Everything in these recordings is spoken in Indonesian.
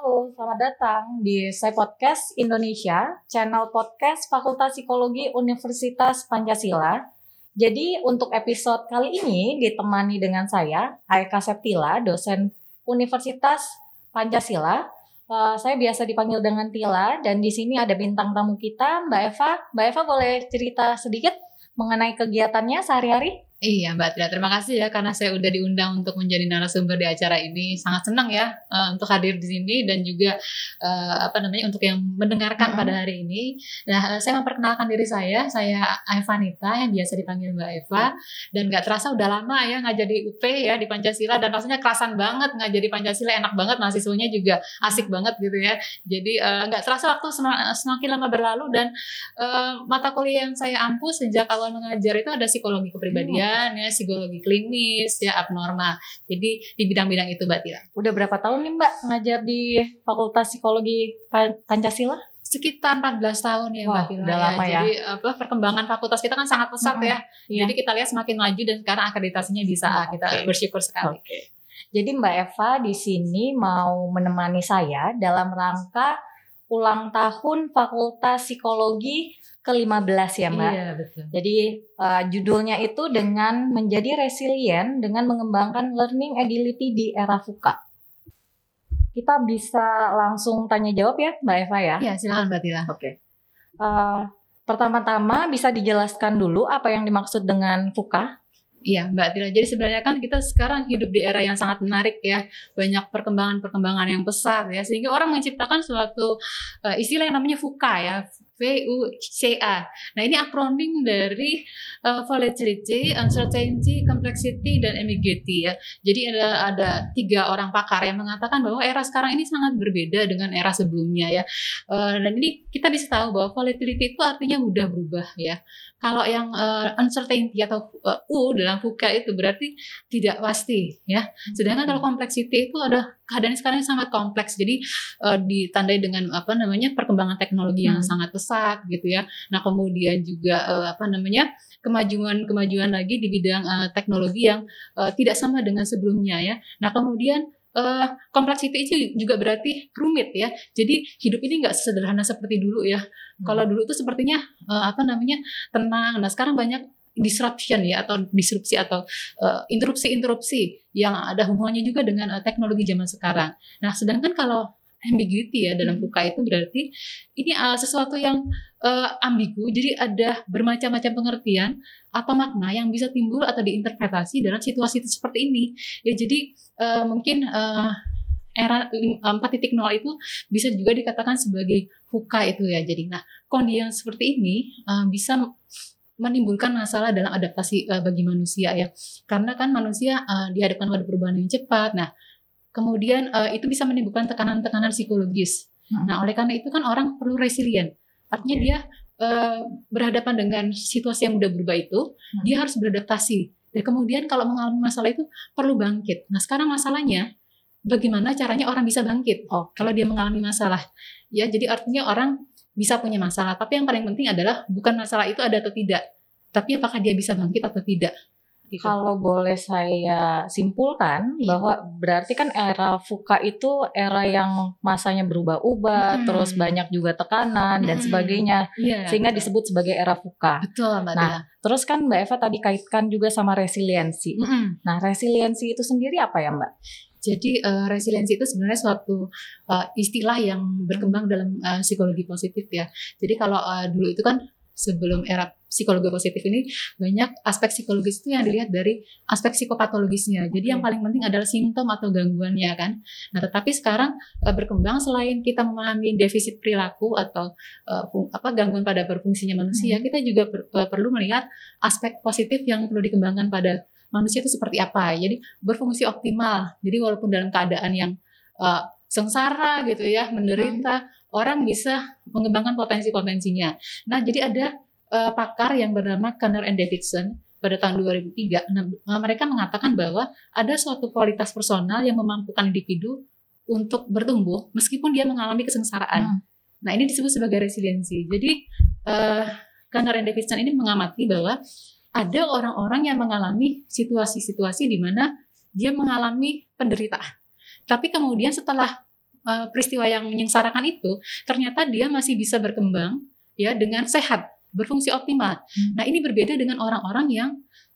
Halo, selamat datang di Saya Podcast Indonesia, channel podcast Fakultas Psikologi Universitas Pancasila. Jadi untuk episode kali ini ditemani dengan saya, Aika Septila, dosen Universitas Pancasila. Uh, saya biasa dipanggil dengan Tila dan di sini ada bintang tamu kita, Mbak Eva. Mbak Eva boleh cerita sedikit mengenai kegiatannya sehari-hari? Iya Mbak Tila, terima kasih ya karena saya udah diundang untuk menjadi narasumber di acara ini. Sangat senang ya uh, untuk hadir di sini dan juga uh, apa namanya untuk yang mendengarkan hmm. pada hari ini. Nah, saya memperkenalkan diri saya, saya Evanita yang biasa dipanggil Mbak Eva dan nggak terasa udah lama ya nggak jadi UP ya di Pancasila dan rasanya kerasan banget nggak jadi Pancasila enak banget mahasiswanya juga asik banget gitu ya. Jadi nggak uh, terasa waktu semakin lama berlalu dan uh, mata kuliah yang saya ampuh sejak awal mengajar itu ada psikologi kepribadian. Hmm ya psikologi klinis, ya abnormal. Jadi di bidang-bidang itu Mbak Tira. Udah berapa tahun nih Mbak ngajar di Fakultas Psikologi Pancasila? sekitar 14 tahun ya Mbak Tila. Udah ya. lama ya. Jadi apa perkembangan fakultas kita kan sangat pesat hmm, ya. Iya. Jadi kita lihat semakin maju dan sekarang akreditasinya bisa hmm, kita okay. bersyukur sekali. Okay. Jadi Mbak Eva di sini mau menemani saya dalam rangka ulang tahun Fakultas Psikologi ke-15 ya Mbak. Iya, betul. Jadi uh, judulnya itu dengan menjadi resilient dengan mengembangkan learning agility di era VUCA. Kita bisa langsung tanya jawab ya Mbak Eva ya? Iya, silakan Mbak Tila. Oke. Okay. Uh, eh, pertama-tama bisa dijelaskan dulu apa yang dimaksud dengan VUCA? Iya Mbak Tila. Jadi sebenarnya kan kita sekarang hidup di era yang sangat menarik ya, banyak perkembangan-perkembangan yang besar ya, sehingga orang menciptakan suatu uh, istilah yang namanya VUCA ya, VUCA. Nah ini akronim dari uh, volatility, uncertainty, complexity, dan ambiguity ya. Jadi ada ada tiga orang pakar yang mengatakan bahwa era sekarang ini sangat berbeda dengan era sebelumnya ya. Uh, dan ini kita bisa tahu bahwa volatility itu artinya mudah berubah ya. Kalau yang uh, uncertainty atau uh, U dalam VUCA itu berarti tidak pasti ya. Sedangkan kalau complexity itu ada keadaan sekarang sangat kompleks. Jadi uh, ditandai dengan apa namanya perkembangan teknologi yang hmm. sangat pesat gitu ya. Nah, kemudian juga uh, apa namanya? kemajuan-kemajuan lagi di bidang uh, teknologi yang uh, tidak sama dengan sebelumnya ya. Nah, kemudian uh, complexity itu juga berarti rumit ya. Jadi hidup ini nggak sederhana seperti dulu ya. Hmm. Kalau dulu tuh sepertinya uh, apa namanya tenang. Nah sekarang banyak disruption ya atau disrupsi atau interupsi-interupsi uh, yang ada hubungannya juga dengan uh, teknologi zaman sekarang. Nah sedangkan kalau ambiguity ya dalam buka hmm. itu berarti ini uh, sesuatu yang uh, ambigu jadi ada bermacam-macam pengertian atau makna yang bisa timbul atau diinterpretasi dalam situasi seperti ini. Ya jadi uh, mungkin uh, era 4.0 itu bisa juga dikatakan sebagai huka itu ya jadi. Nah kondisi yang seperti ini uh, bisa menimbulkan masalah dalam adaptasi uh, bagi manusia ya. Karena kan manusia uh, dihadapkan pada perubahan yang cepat. Nah Kemudian uh, itu bisa menimbulkan tekanan-tekanan psikologis. Hmm. Nah, oleh karena itu kan orang perlu resilient. Artinya okay. dia uh, berhadapan dengan situasi yang mudah berubah itu, hmm. dia harus beradaptasi. Dan kemudian kalau mengalami masalah itu perlu bangkit. Nah, sekarang masalahnya bagaimana caranya orang bisa bangkit? Oh, kalau dia mengalami masalah. Ya, jadi artinya orang bisa punya masalah, tapi yang paling penting adalah bukan masalah itu ada atau tidak, tapi apakah dia bisa bangkit atau tidak. Gitu. Kalau boleh saya simpulkan iya. bahwa berarti kan era Fuka itu era yang masanya berubah-ubah, hmm. terus banyak juga tekanan hmm. dan sebagainya, yeah, sehingga disebut sebagai era Fuka. Betul, Mbak. Nah, terus kan Mbak Eva tadi kaitkan juga sama resiliensi. Hmm. Nah, resiliensi itu sendiri apa ya, Mbak? Jadi uh, resiliensi itu sebenarnya suatu uh, istilah yang berkembang dalam uh, psikologi positif ya. Jadi kalau uh, dulu itu kan sebelum era psikologi positif ini banyak aspek psikologis itu yang dilihat dari aspek psikopatologisnya. Jadi yang paling penting adalah simptom atau gangguannya kan. Nah, tetapi sekarang uh, berkembang selain kita memahami defisit perilaku atau uh, apa gangguan pada berfungsinya manusia, hmm. kita juga per, uh, perlu melihat aspek positif yang perlu dikembangkan pada manusia itu seperti apa. Jadi berfungsi optimal. Jadi walaupun dalam keadaan yang uh, sengsara gitu ya, menderita, hmm orang bisa mengembangkan potensi-potensinya. Nah, jadi ada uh, pakar yang bernama Kanner and Davidson pada tahun 2003. Nah, mereka mengatakan bahwa ada suatu kualitas personal yang memampukan individu untuk bertumbuh meskipun dia mengalami kesengsaraan. Hmm. Nah, ini disebut sebagai resiliensi. Jadi, uh, Kanner and Davidson ini mengamati bahwa ada orang-orang yang mengalami situasi-situasi di mana dia mengalami penderitaan. Tapi kemudian setelah uh, peristiwa yang menyengsarakan itu ternyata dia masih bisa berkembang ya dengan sehat, berfungsi optimal. Hmm. Nah, ini berbeda dengan orang-orang yang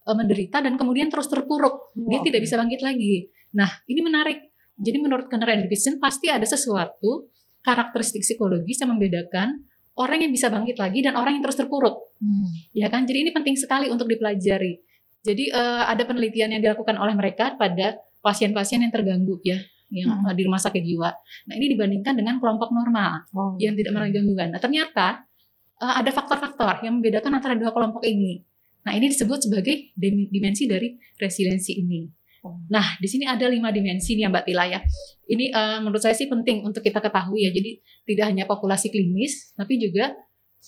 uh, menderita dan kemudian terus terpuruk. Dia tidak bisa bangkit lagi. Nah, ini menarik. Jadi menurut Conrad Division pasti ada sesuatu karakteristik psikologis yang membedakan orang yang bisa bangkit lagi dan orang yang terus terpuruk. Hmm. Ya kan? Jadi ini penting sekali untuk dipelajari. Jadi uh, ada penelitian yang dilakukan oleh mereka pada pasien-pasien yang terganggu ya yang hmm. di rumah sakit jiwa. Nah ini dibandingkan dengan kelompok normal oh. yang tidak mengalami gangguan. Nah ternyata uh, ada faktor-faktor yang membedakan antara dua kelompok ini. Nah ini disebut sebagai dimensi dari resiliensi ini. Oh. Nah di sini ada lima dimensi nih Mbak Tila ya. Ini uh, menurut saya sih penting untuk kita ketahui ya. Jadi tidak hanya populasi klinis, tapi juga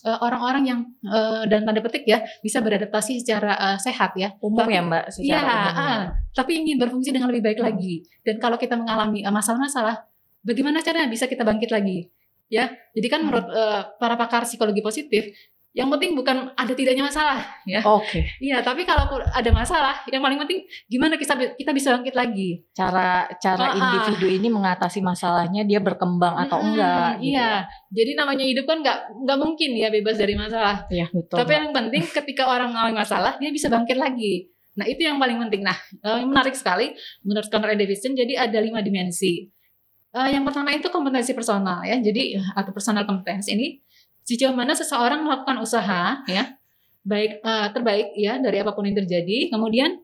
orang-orang uh, yang uh, dan tanda petik ya bisa beradaptasi secara uh, sehat ya. Umum ya mbak secara ya, umum uh, tapi ingin berfungsi dengan lebih baik lagi. Dan kalau kita mengalami masalah-masalah bagaimana caranya bisa kita bangkit lagi? Ya jadi kan hmm. menurut uh, para pakar psikologi positif yang penting bukan ada tidaknya masalah ya. Oke. Okay. Iya, tapi kalau ada masalah, yang paling penting gimana kita kita bisa bangkit lagi. Cara cara oh, individu uh. ini mengatasi masalahnya dia berkembang atau hmm, enggak gitu. Iya. Jadi namanya hidup kan enggak enggak mungkin ya bebas dari masalah. Iya, betul. Tapi yang penting ketika orang mengalami masalah, dia bisa bangkit lagi. Nah, itu yang paling penting. Nah, eh, yang menarik sekali menurut Conrad Davidson jadi ada lima dimensi. Uh, yang pertama itu kompetensi personal ya. Jadi atau personal competence ini sejauh mana seseorang melakukan usaha ya baik uh, terbaik ya dari apa pun yang terjadi kemudian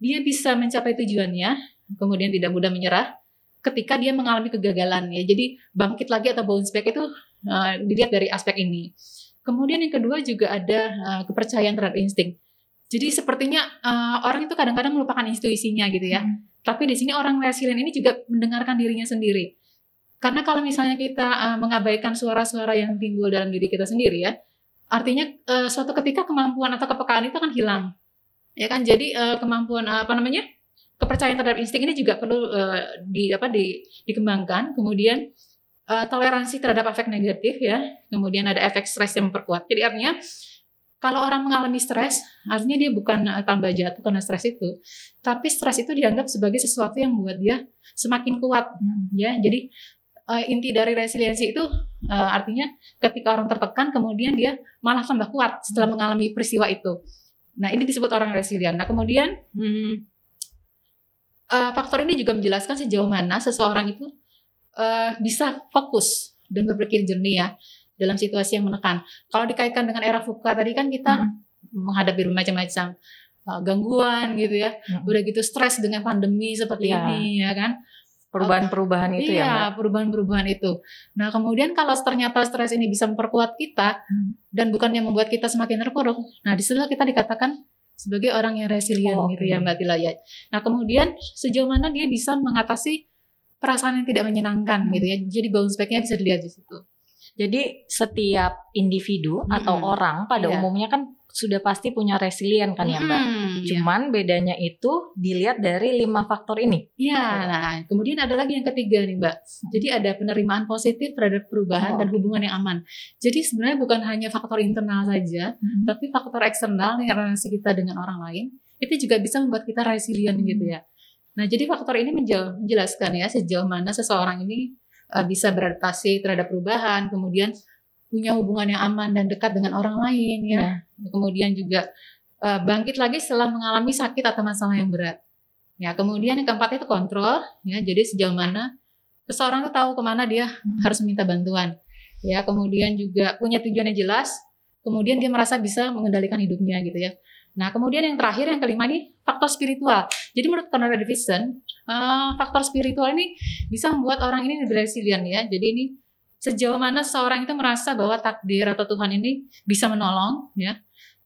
dia bisa mencapai tujuannya kemudian tidak mudah menyerah ketika dia mengalami kegagalan ya. Jadi bangkit lagi atau bounce back itu uh, dilihat dari aspek ini. Kemudian yang kedua juga ada uh, kepercayaan terhadap insting. Jadi sepertinya uh, orang itu kadang-kadang melupakan intuisinya gitu ya. Hmm. tapi di sini orang resilient ini juga mendengarkan dirinya sendiri karena kalau misalnya kita uh, mengabaikan suara-suara yang timbul dalam diri kita sendiri ya, artinya uh, suatu ketika kemampuan atau kepekaan itu akan hilang. Ya kan? Jadi uh, kemampuan uh, apa namanya? kepercayaan terhadap insting ini juga perlu uh, di apa di dikembangkan. Kemudian uh, toleransi terhadap efek negatif ya. Kemudian ada efek stres yang memperkuat. Jadi artinya kalau orang mengalami stres, artinya dia bukan tambah jatuh karena stres itu, tapi stres itu dianggap sebagai sesuatu yang membuat dia semakin kuat, hmm. ya. Jadi uh, inti dari resiliensi itu uh, artinya ketika orang tertekan kemudian dia malah tambah kuat setelah mengalami peristiwa itu. Nah ini disebut orang resilient. Nah kemudian hmm, uh, faktor ini juga menjelaskan sejauh mana seseorang itu uh, bisa fokus dan berpikir jernih ya dalam situasi yang menekan. Kalau dikaitkan dengan era VUCA tadi kan kita hmm. menghadapi macam-macam uh, gangguan gitu ya, hmm. udah gitu stres dengan pandemi seperti ya. ini ya kan perubahan-perubahan itu iya, ya Iya, perubahan-perubahan itu. Nah, kemudian kalau ternyata stres ini bisa memperkuat kita hmm. dan bukannya membuat kita semakin terpuruk, nah di situlah kita dikatakan sebagai orang yang resilient oh, gitu ya Mbak Tilayat. Nah, kemudian sejauh mana dia bisa mengatasi perasaan yang tidak menyenangkan hmm. gitu ya. Jadi bounce back-nya bisa dilihat di situ. Jadi setiap individu hmm. atau orang pada iya. umumnya kan sudah pasti punya resilient kan ya Mbak. Hmm, Cuman bedanya itu dilihat dari lima faktor ini. Iya, nah kemudian ada lagi yang ketiga nih Mbak. Jadi ada penerimaan positif terhadap perubahan oh. dan hubungan yang aman. Jadi sebenarnya bukan hanya faktor internal saja, hmm. tapi faktor eksternal yang relasi kita dengan orang lain itu juga bisa membuat kita resilient hmm. gitu ya. Nah, jadi faktor ini menjelaskan ya sejauh mana seseorang ini uh, bisa beradaptasi terhadap perubahan, kemudian punya hubungan yang aman dan dekat dengan orang lain ya. ya. Kemudian juga uh, bangkit lagi setelah mengalami sakit atau masalah yang berat. Ya, kemudian yang keempat itu kontrol ya. Jadi sejauh mana seseorang itu tahu ke mana dia hmm. harus minta bantuan. Ya, kemudian juga punya tujuan yang jelas. Kemudian dia merasa bisa mengendalikan hidupnya gitu ya. Nah, kemudian yang terakhir yang kelima ini faktor spiritual. Jadi menurut Conrad Davidson, uh, faktor spiritual ini bisa membuat orang ini lebih resilient ya. Jadi ini sejauh mana seorang itu merasa bahwa takdir atau Tuhan ini bisa menolong ya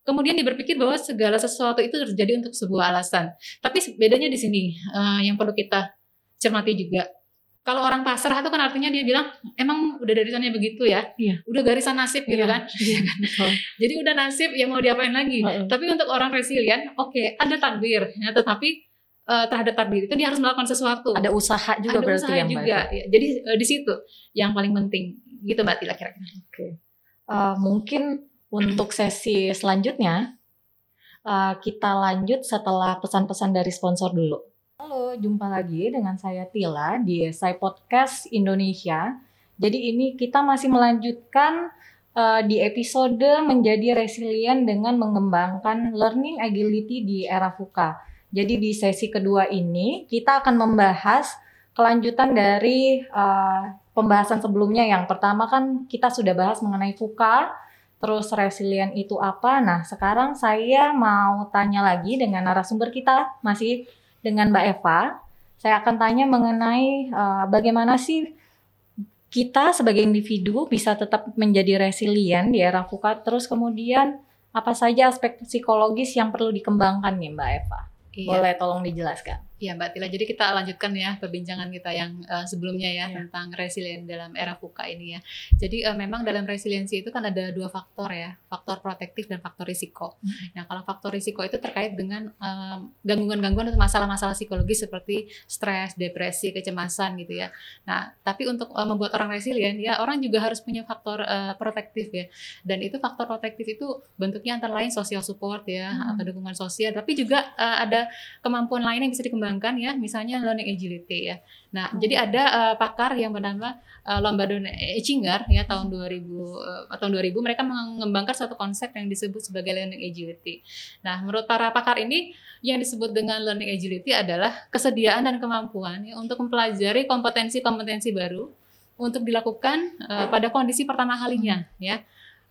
kemudian dia berpikir bahwa segala sesuatu itu terjadi untuk sebuah alasan tapi bedanya di sini uh, yang perlu kita cermati juga kalau orang pasrah itu kan artinya dia bilang emang udah dari sana begitu ya, iya. udah garisan nasib gitu iya. kan, iya, jadi udah nasib ya mau diapain lagi. Uh -uh. Tapi untuk orang resilient, oke okay, ada takdir, ya, tetapi uh, terhadap takdir itu dia harus melakukan sesuatu. Ada usaha juga ada berarti usaha yang juga. Ya. Jadi uh, di situ yang paling penting gitu Mbak Tila kira-kira. Oke. Okay. Uh, eh, mungkin untuk sesi selanjutnya uh, kita lanjut setelah pesan-pesan dari sponsor dulu. Halo, jumpa lagi dengan saya Tila di Sai Podcast Indonesia. Jadi ini kita masih melanjutkan uh, di episode menjadi resilient dengan mengembangkan learning agility di era VUCA. Jadi di sesi kedua ini kita akan membahas kelanjutan dari uh, pembahasan sebelumnya. Yang pertama kan kita sudah bahas mengenai VUCA, terus resilient itu apa. Nah sekarang saya mau tanya lagi dengan narasumber kita masih dengan Mbak Eva. Saya akan tanya mengenai uh, bagaimana sih kita sebagai individu bisa tetap menjadi resilient di era VUCA. Terus kemudian apa saja aspek psikologis yang perlu dikembangkan nih Mbak Eva? Iya. Boleh tolong dijelaskan? Iya Mbak Tila, jadi kita lanjutkan ya perbincangan kita yang uh, sebelumnya ya, ya tentang resilient dalam era VUCA ini ya. Jadi uh, memang dalam resiliensi itu kan ada dua faktor ya, faktor protektif dan faktor risiko. Hmm. Nah kalau faktor risiko itu terkait dengan gangguan-gangguan atau masalah-masalah psikologis seperti stres, depresi, kecemasan gitu ya. Nah tapi untuk uh, membuat orang resilient ya orang juga harus punya faktor uh, protektif ya. Dan itu faktor protektif itu bentuknya antara lain social support ya hmm. atau dukungan sosial, tapi juga uh, ada kemampuan lain yang bisa dikembangkan dikembangkan ya, misalnya learning agility ya. Nah, hmm. jadi ada uh, pakar yang bernama uh, Lombardo Echinger ya tahun 2000 uh, eh, tahun 2000 mereka mengembangkan suatu konsep yang disebut sebagai learning agility. Nah, menurut para pakar ini yang disebut dengan learning agility adalah kesediaan dan kemampuan ya untuk mempelajari kompetensi-kompetensi baru untuk dilakukan uh, pada kondisi pertama kalinya ya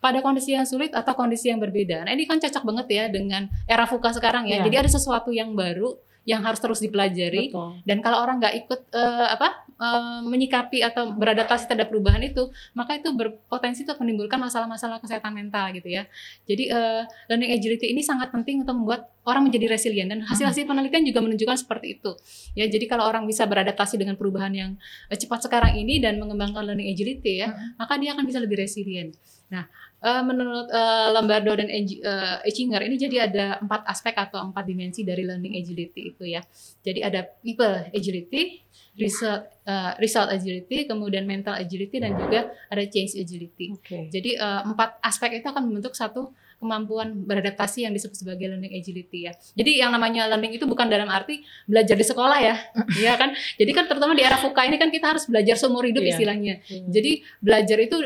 pada kondisi yang sulit atau kondisi yang berbeda. Nah ini kan cocok banget ya dengan era VUCA sekarang ya. ya. Jadi ada sesuatu yang baru yang harus terus dipelajari Betul. dan kalau orang nggak ikut uh, apa uh, menyikapi atau beradaptasi terhadap perubahan itu maka itu berpotensi untuk menimbulkan masalah-masalah kesehatan mental gitu ya jadi uh, learning agility ini sangat penting untuk membuat orang menjadi resilient dan hasil-hasil penelitian juga menunjukkan seperti itu ya jadi kalau orang bisa beradaptasi dengan perubahan yang uh, cepat sekarang ini dan mengembangkan learning agility ya hmm. maka dia akan bisa lebih resilient nah Uh, menurut uh, Lombardo dan uh, Echinger ini jadi ada empat aspek atau empat dimensi dari learning agility itu ya. Jadi ada people agility, result uh, result agility, kemudian mental agility dan juga ada change agility. Okay. Jadi uh, empat aspek itu akan membentuk satu kemampuan beradaptasi yang disebut sebagai learning agility ya. Jadi yang namanya learning itu bukan dalam arti belajar di sekolah ya, ya kan. Jadi kan terutama di era VUCA ini kan kita harus belajar seumur hidup yeah. istilahnya. Jadi belajar itu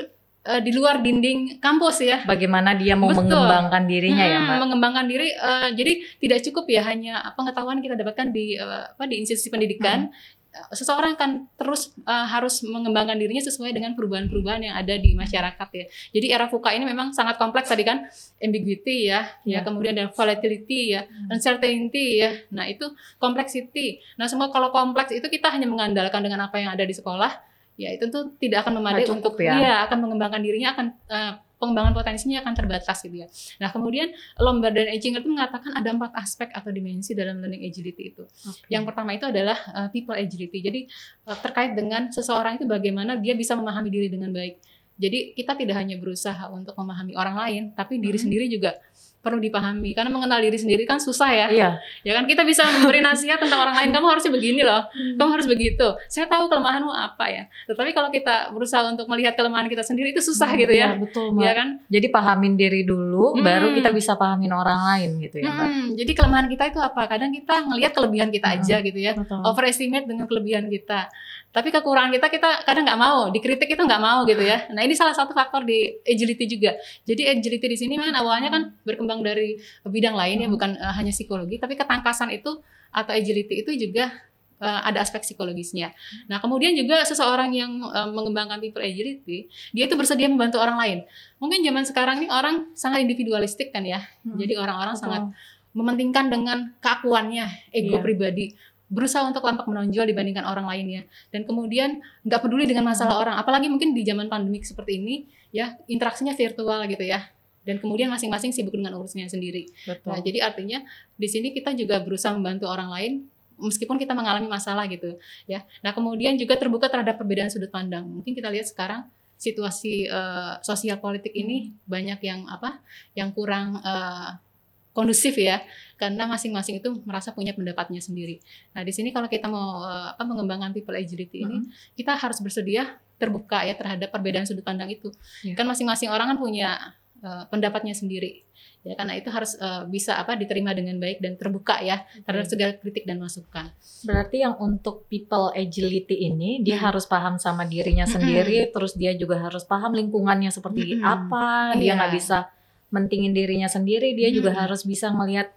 uh, di luar dinding kampus ya. Bagaimana dia mau Betul. mengembangkan dirinya hmm, ya, Mbak? Mengembangkan diri uh, jadi tidak cukup ya hanya pengetahuan kita dapatkan di uh, apa di institusi pendidikan. Hmm. Seseorang kan terus uh, harus mengembangkan dirinya sesuai dengan perubahan-perubahan yang ada di masyarakat ya. Jadi era VUCA ini memang sangat kompleks tadi kan ambiguity ya, ya, ya kemudian ada volatility ya, hmm. uncertainty ya. Nah, itu complexity. Nah, semua kalau kompleks itu kita hanya mengandalkan dengan apa yang ada di sekolah ya itu tuh tidak akan memadai untuk ya. ya akan mengembangkan dirinya akan uh, pengembangan potensinya akan terbatas gitu ya. Nah kemudian Lombard dan Echinger itu mengatakan ada empat aspek atau dimensi dalam learning agility itu. Okay. Yang pertama itu adalah uh, people agility. Jadi uh, terkait dengan seseorang itu bagaimana dia bisa memahami diri dengan baik. Jadi kita tidak hanya berusaha untuk memahami orang lain, tapi diri hmm. sendiri juga perlu dipahami karena mengenal diri sendiri kan susah ya. Iya. Ya kan kita bisa memberi nasihat tentang orang lain kamu harusnya begini loh. Kamu harus begitu. Saya tahu kelemahanmu apa ya. Tetapi kalau kita berusaha untuk melihat kelemahan kita sendiri itu susah hmm, gitu ya. ya betul, Mbak. Ya kan? Jadi pahamin diri dulu hmm. baru kita bisa pahamin orang lain gitu ya, Mbak. Hmm. Jadi kelemahan kita itu apa? Kadang kita ngelihat kelebihan kita hmm. aja gitu ya. Betul. Overestimate dengan kelebihan kita. Tapi kekurangan kita kita kadang nggak mau, dikritik itu nggak mau gitu ya. Nah ini salah satu faktor di agility juga. Jadi agility di sini kan awalnya kan berkembang dari bidang lain ya, bukan uh, hanya psikologi, tapi ketangkasan itu atau agility itu juga uh, ada aspek psikologisnya. Nah kemudian juga seseorang yang uh, mengembangkan people agility, dia itu bersedia membantu orang lain. Mungkin zaman sekarang ini orang sangat individualistik kan ya. Hmm. Jadi orang-orang sangat mementingkan dengan keakuannya, ego yeah. pribadi berusaha untuk tampak menonjol dibandingkan orang lainnya dan kemudian nggak peduli dengan masalah orang apalagi mungkin di zaman pandemik seperti ini ya interaksinya virtual gitu ya dan kemudian masing-masing sibuk dengan urusannya sendiri Betul. nah jadi artinya di sini kita juga berusaha membantu orang lain meskipun kita mengalami masalah gitu ya nah kemudian juga terbuka terhadap perbedaan sudut pandang mungkin kita lihat sekarang situasi uh, sosial politik ini banyak yang apa yang kurang uh, kondusif ya karena masing-masing itu merasa punya pendapatnya sendiri. Nah di sini kalau kita mau uh, apa mengembangkan people agility ini mm -hmm. kita harus bersedia terbuka ya terhadap perbedaan sudut pandang itu. Yeah. Kan masing-masing orang kan punya uh, pendapatnya sendiri ya karena itu harus uh, bisa apa diterima dengan baik dan terbuka ya terhadap segala kritik dan masukan. Berarti yang untuk people agility ini dia hmm. harus paham sama dirinya sendiri, hmm. terus dia juga harus paham lingkungannya seperti hmm. apa, dia iya. nggak yeah. bisa mentingin dirinya sendiri, dia hmm. juga harus bisa melihat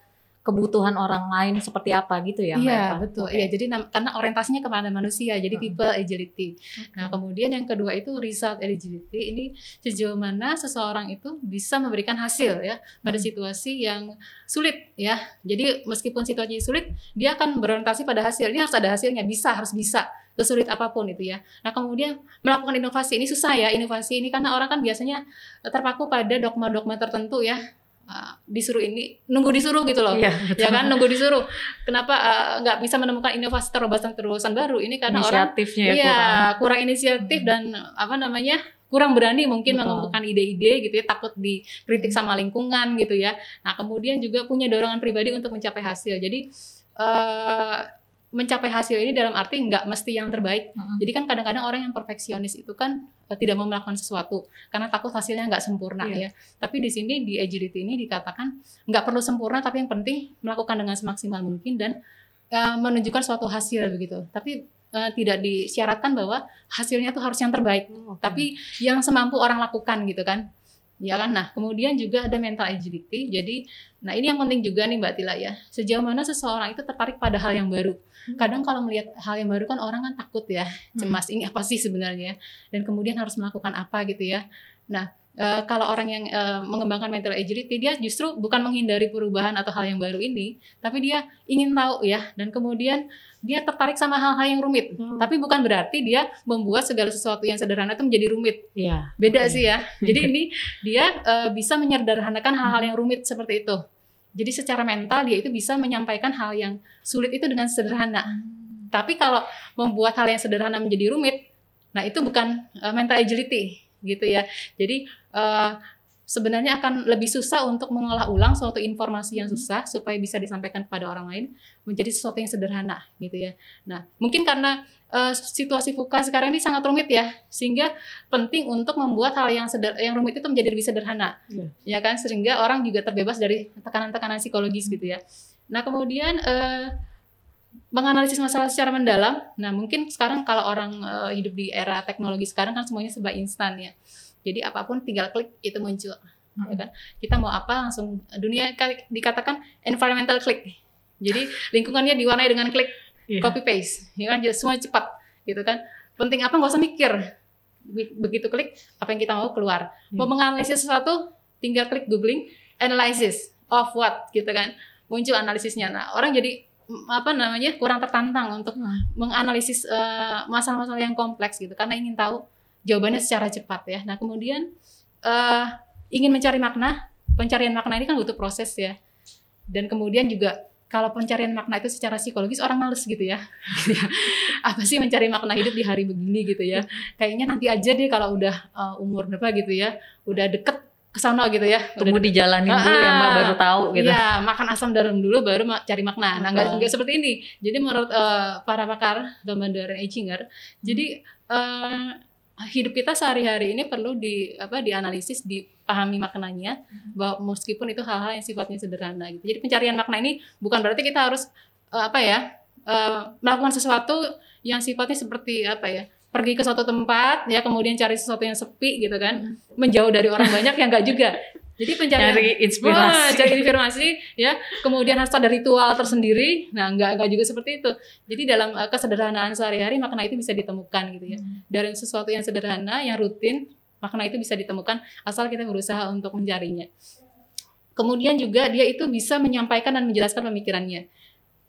kebutuhan orang lain seperti apa gitu ya Iya betul. Iya jadi karena orientasinya kepada manusia jadi hmm. people agility. Okay. Nah kemudian yang kedua itu result agility ini sejauh mana seseorang itu bisa memberikan hasil ya pada situasi yang sulit ya. Jadi meskipun situasi sulit dia akan berorientasi pada hasil. Ini harus ada hasilnya bisa harus bisa sesulit apa pun itu ya. Nah kemudian melakukan inovasi ini susah ya inovasi ini karena orang kan biasanya terpaku pada dogma-dogma tertentu ya uh, disuruh ini nunggu disuruh gitu loh iya, ya kan nunggu disuruh kenapa uh, nggak bisa menemukan inovasi terobosan terobosan baru ini karena orang ya iya, kurang. kurang inisiatif hmm. dan apa namanya kurang berani mungkin Betul. mengembangkan ide-ide gitu ya takut dikritik sama lingkungan gitu ya nah kemudian juga punya dorongan pribadi untuk mencapai hasil jadi uh, mencapai hasil ini dalam arti nggak mesti yang terbaik. Uh-huh. Jadi kan kadang-kadang orang yang perfeksionis itu kan uh, tidak mau melakukan sesuatu karena takut hasilnya nggak sempurna yeah. ya. Tapi di sini di agility ini dikatakan nggak perlu sempurna tapi yang penting melakukan dengan semaksimal mungkin dan uh, menunjukkan suatu hasil begitu. Tapi uh, tidak disyaratkan bahwa hasilnya tuh harus yang terbaik. Oh, okay. Tapi yang semampu orang lakukan gitu kan ya kan nah kemudian juga ada mental agility. Jadi nah ini yang penting juga nih mbak Tila ya. Sejauh mana seseorang itu tertarik pada hal yang baru. Hmm. kadang kalau melihat hal yang baru kan orang kan takut ya hmm. cemas ini apa sih sebenarnya? Dan kemudian harus melakukan apa gitu ya. Nah Uh, kalau orang yang uh, mengembangkan mental agility dia justru bukan menghindari perubahan atau hal yang baru ini tapi dia ingin tahu ya dan kemudian dia tertarik sama hal-hal yang rumit. Hmm. Tapi bukan berarti dia membuat segala sesuatu yang sederhana itu menjadi rumit. Iya. Beda okay. sih ya. Jadi ini dia uh, bisa menyederhanakan hal-hal yang rumit seperti itu. Jadi secara mental dia itu bisa menyampaikan hal yang sulit itu dengan sederhana. Hmm. Tapi kalau membuat hal yang sederhana menjadi rumit, nah itu bukan uh, mental agility gitu ya. Jadi uh, sebenarnya akan lebih susah untuk mengolah ulang suatu informasi yang susah supaya bisa disampaikan kepada orang lain menjadi sesuatu yang sederhana gitu ya. Nah, mungkin karena uh, situasi fuka sekarang ini sangat rumit ya, sehingga penting untuk membuat hal yang seder yang rumit itu menjadi lebih sederhana. Yeah. Ya kan sehingga orang juga terbebas dari tekanan-tekanan psikologis gitu ya. Nah, kemudian uh, menganalisis masalah secara mendalam. Nah, mungkin sekarang kalau orang uh, hidup di era teknologi sekarang kan semuanya serba instan ya. Jadi apa pun tinggal klik itu muncul. Ya hmm. Ya kan? Kita mau apa langsung dunia dikatakan environmental click. Jadi lingkungannya diwarnai dengan klik yeah. copy paste, ya kan? Jadi semua cepat gitu kan. Penting apa nggak usah mikir. Begitu klik apa yang kita mau keluar. Yeah. Mau menganalisis sesuatu tinggal klik googling analysis of what gitu kan. Muncul analisisnya. Nah, orang jadi apa namanya kurang tertantang untuk hmm. menganalisis eh, masalah-masalah uh, yang kompleks gitu karena ingin tahu jawabannya secara cepat ya. Nah kemudian uh, ingin mencari makna, pencarian makna ini kan butuh proses ya. Dan kemudian juga kalau pencarian makna itu secara psikologis orang males gitu ya. Apa sih mencari makna hidup di hari begini gitu ya. Kayaknya nanti aja deh kalau udah uh, umur berapa gitu ya, udah deket ke sana gitu ya. Tunggu dijalanin ah, dulu ya Mbak baru tahu gitu. Iya, makan asam garam dulu baru cari makna. Nah, enggak, enggak seperti ini. Jadi menurut uh, para pakar Domandor dan Eichinger, jadi uh, hidup kita sehari-hari ini perlu di apa dianalisis dipahami maknanya bahwa meskipun itu hal-hal yang sifatnya sederhana gitu jadi pencarian makna ini bukan berarti kita harus uh, apa ya uh, melakukan sesuatu yang sifatnya seperti apa ya pergi ke suatu tempat ya kemudian cari sesuatu yang sepi gitu kan menjauh dari orang banyak yang enggak juga jadi pencarian cari inspirasi, wah, cari inspirasi ya, kemudian harus ada ritual tersendiri. Nah, enggak enggak juga seperti itu. Jadi dalam uh, kesederhanaan sehari-hari makna itu bisa ditemukan gitu ya. Hmm. Dari sesuatu yang sederhana, yang rutin, makna itu bisa ditemukan asal kita berusaha untuk mencarinya. Kemudian juga dia itu bisa menyampaikan dan menjelaskan pemikirannya.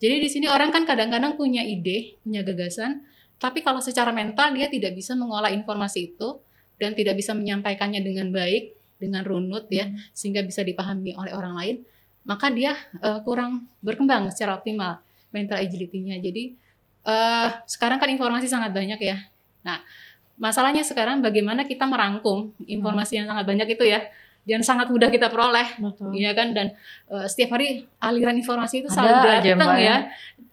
Jadi di sini orang kan kadang-kadang punya ide, punya gagasan, tapi kalau secara mental dia tidak bisa mengolah informasi itu dan tidak bisa menyampaikannya dengan baik, dengan runut ya hmm. sehingga bisa dipahami oleh orang lain maka dia uh, kurang berkembang secara optimal mental agility-nya. Jadi uh, sekarang kan informasi sangat banyak ya. Nah masalahnya sekarang bagaimana kita merangkum informasi yang sangat banyak itu ya dan sangat mudah kita peroleh Betul. Iya kan dan uh, setiap hari aliran informasi itu Ada selalu aja, datang ya. ya.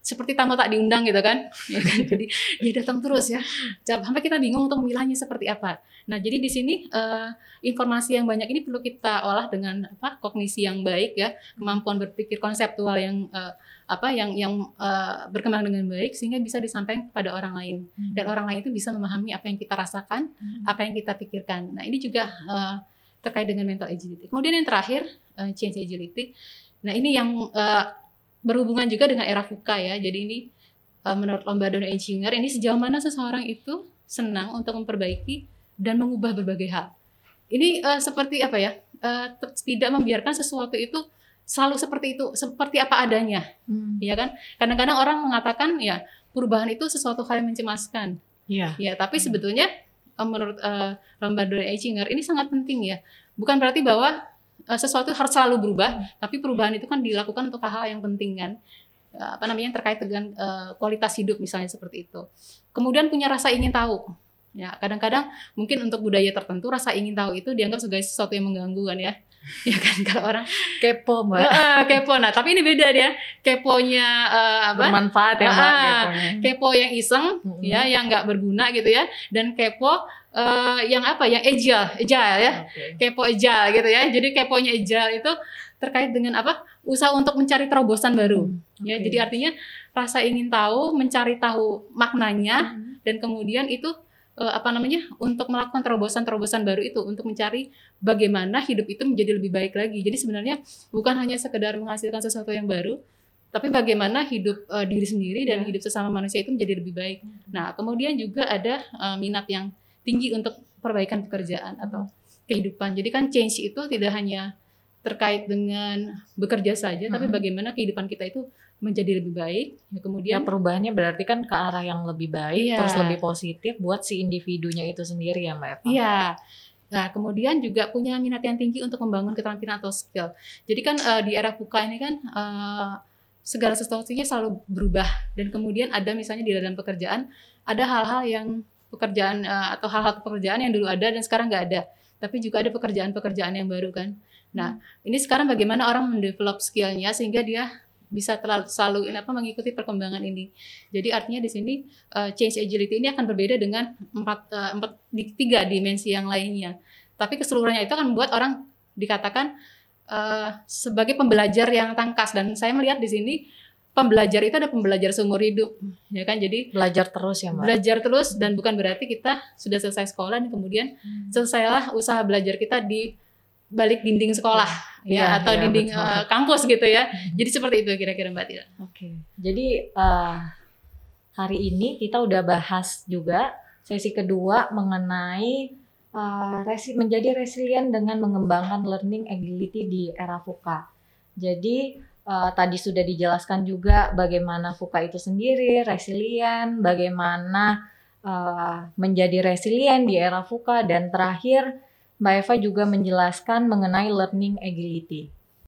Seperti tamu tak diundang gitu kan. Ya kan? Jadi dia datang terus ya. Sampai kita bingung untuk memilahnya seperti apa. Nah, jadi di sini uh, informasi yang banyak ini perlu kita olah dengan apa? kognisi yang baik ya, kemampuan berpikir konseptual yang uh, apa yang yang uh, berkembang dengan baik sehingga bisa disampaikan kepada orang lain dan orang lain itu bisa memahami apa yang kita rasakan, apa yang kita pikirkan. Nah, ini juga uh, terkait dengan mental agility. Kemudian yang terakhir uh, change agility. Nah, ini yang uh, berhubungan juga dengan era VUCA ya. Jadi ini uh, menurut Lombardo dan Engineer ini sejauh mana seseorang itu senang untuk memperbaiki dan mengubah berbagai hal. Ini uh, seperti apa ya? Uh, tidak membiarkan sesuatu itu selalu seperti itu, seperti apa adanya. Hmm. Ya kan? Kadang-kadang orang mengatakan ya perubahan itu sesuatu hal yang mencemaskan. Iya. Ya, tapi sebetulnya menurut uh, Lombardo dan Eichinger ini sangat penting ya. Bukan berarti bahwa uh, sesuatu harus selalu berubah, tapi perubahan itu kan dilakukan untuk hal-hal yang penting kan. Apa namanya terkait dengan uh, kualitas hidup misalnya seperti itu. Kemudian punya rasa ingin tahu. Ya, kadang-kadang mungkin untuk budaya tertentu rasa ingin tahu itu dianggap sebagai sesuatu yang mengganggu kan ya. Ya kan kalau orang Kepo, Mbak. uh, kepo. Nah, tapi ini beda dia. Keponya uh, apa? Bermanfaat ya, Mbak. Kepo yang iseng Mm-mm. ya yang nggak berguna gitu ya dan kepo eh, yang apa yang agile agile ya Oke. kepo agile gitu ya jadi keponya agile itu terkait dengan apa usaha untuk mencari terobosan baru ya Oke. jadi artinya rasa ingin tahu mencari tahu maknanya Hmm. dan kemudian itu eh, apa namanya untuk melakukan terobosan-terobosan baru itu untuk mencari bagaimana hidup itu menjadi lebih baik lagi jadi sebenarnya bukan hanya sekedar menghasilkan sesuatu yang baru tapi bagaimana hidup eh, diri sendiri dan Ya. hidup sesama manusia itu menjadi lebih baik Nah, kemudian juga ada uh, minat yang tinggi untuk perbaikan pekerjaan atau kehidupan. Jadi kan change itu tidak hanya terkait dengan bekerja saja, tapi Mhm. bagaimana kehidupan kita itu menjadi lebih baik. Ya, Ya kemudian perubahannya berarti kan ke arah yang lebih baik, Iya. terus lebih positif buat si individunya itu sendiri ya Mbak Eva. Iya. Nah, kemudian juga punya minat yang tinggi untuk membangun keterampilan atau skill. Jadi kan uh, di era VUCA ini kan uh, segala sesuatunya selalu berubah dan kemudian ada misalnya di dalam pekerjaan ada hal-hal yang pekerjaan uh, atau hal-hal pekerjaan yang dulu ada dan sekarang nggak ada. Tapi juga ada pekerjaan-pekerjaan yang baru kan. Nah, ini sekarang bagaimana orang mendevelop skillnya sehingga dia bisa terlalu selalu ini apa mengikuti perkembangan ini. Jadi artinya di sini uh, change agility ini akan berbeda dengan empat uh, empat di tiga dimensi yang lainnya. Tapi keseluruhannya itu akan membuat orang dikatakan uh, sebagai pembelajar yang tangkas dan saya melihat di sini pembelajar itu ada pembelajar seumur hidup ya kan jadi Belajar terus ya Mbak. belajar terus dan bukan berarti kita sudah selesai sekolah dan kemudian selesailah usaha belajar kita di balik dinding sekolah Iya, ya atau iya, dinding betul. uh, kampus gitu ya jadi seperti itu kira-kira mbak Tira Oke. Jadi eh, hari ini kita udah bahas juga sesi kedua mengenai eh, resi menjadi resilient dengan mengembangkan learning agility di era VUCA. Jadi eh, tadi sudah dijelaskan juga bagaimana VUCA itu sendiri resilient, bagaimana eh, menjadi resilient di era VUCA dan terakhir Mbak Eva juga menjelaskan mengenai learning agility.